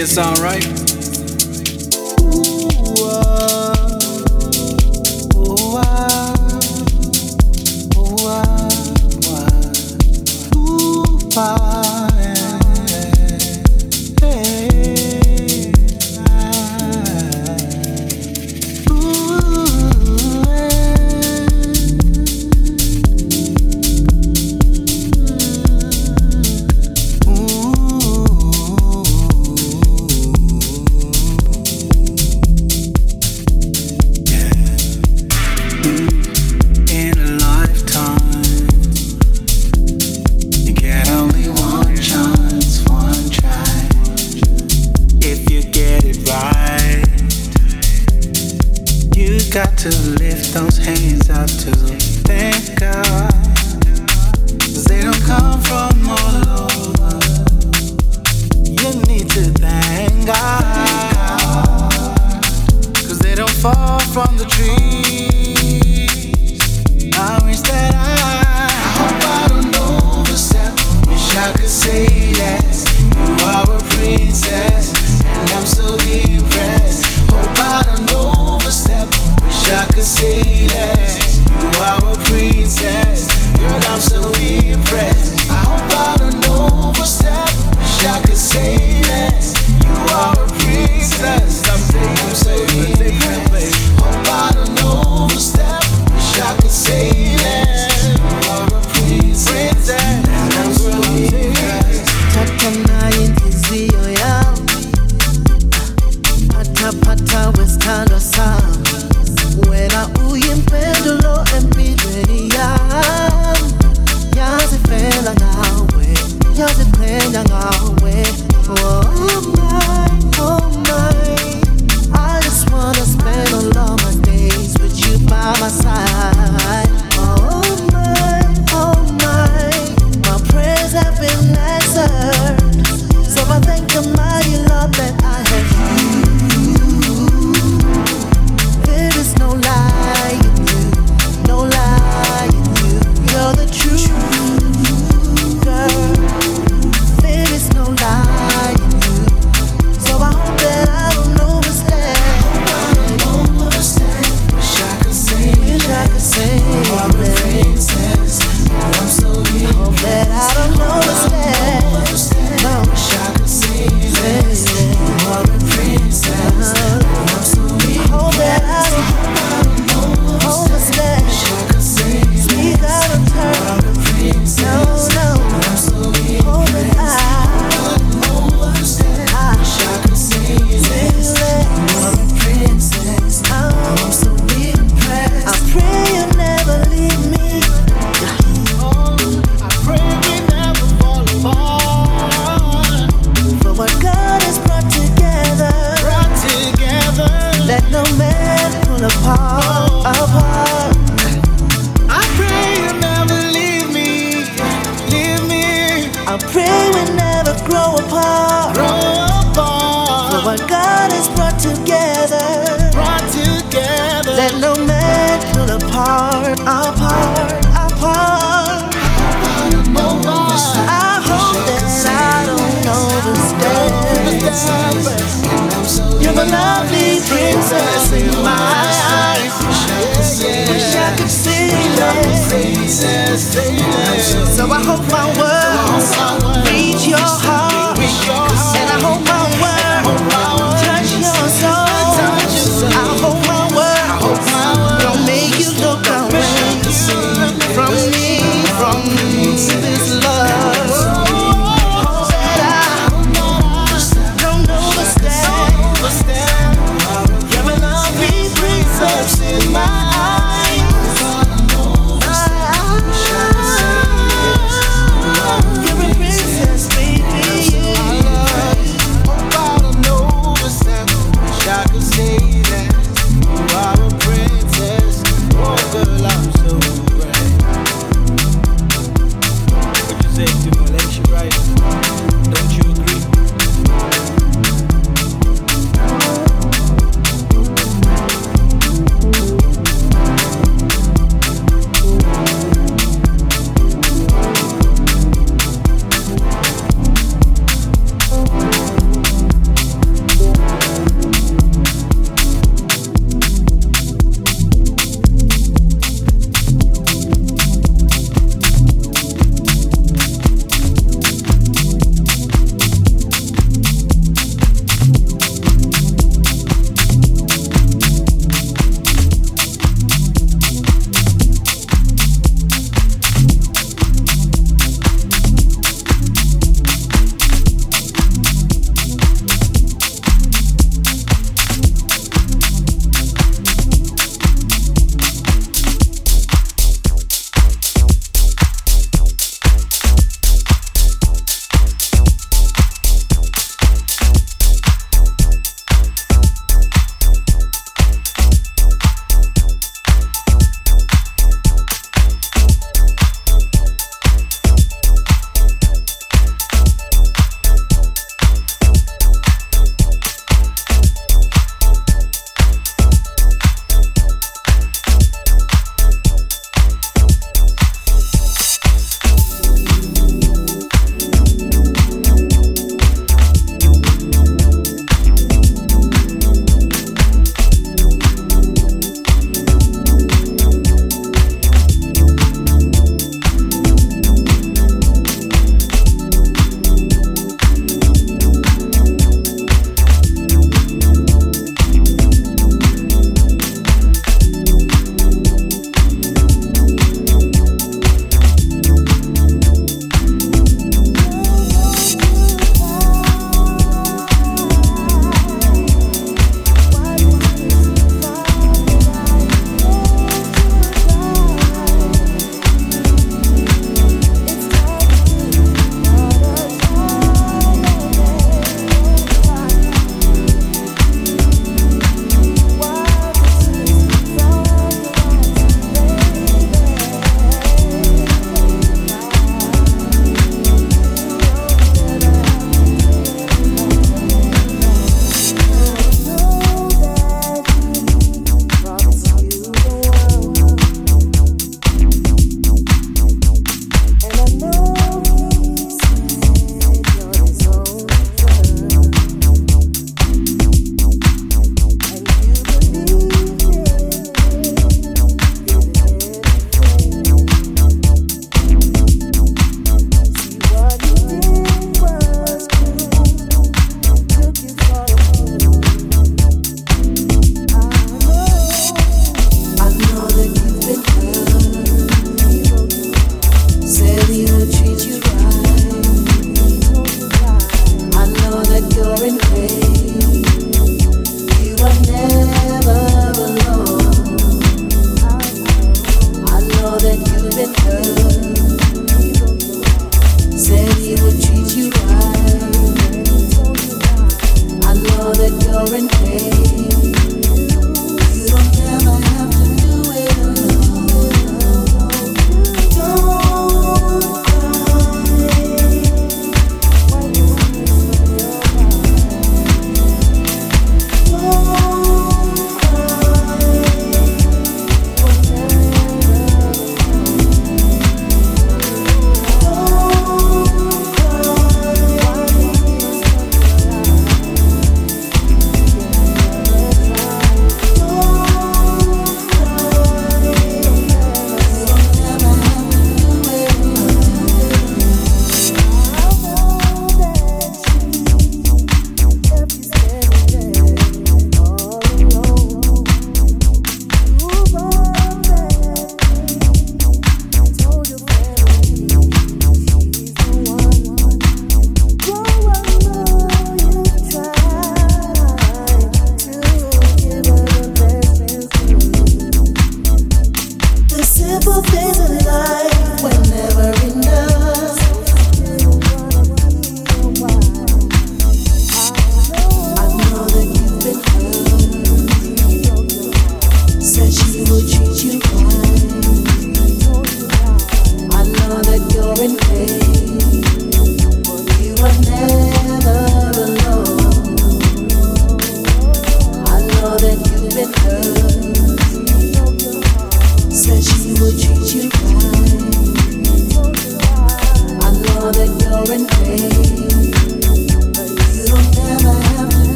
it's alright. to lift those hands up to thank God. They don't come from all over. You need to thank they don't fall from the trees. I wish that I, I hope I don't overstep. Wish I could say that. I could see that you are a princess. Girl, I'm so impressed.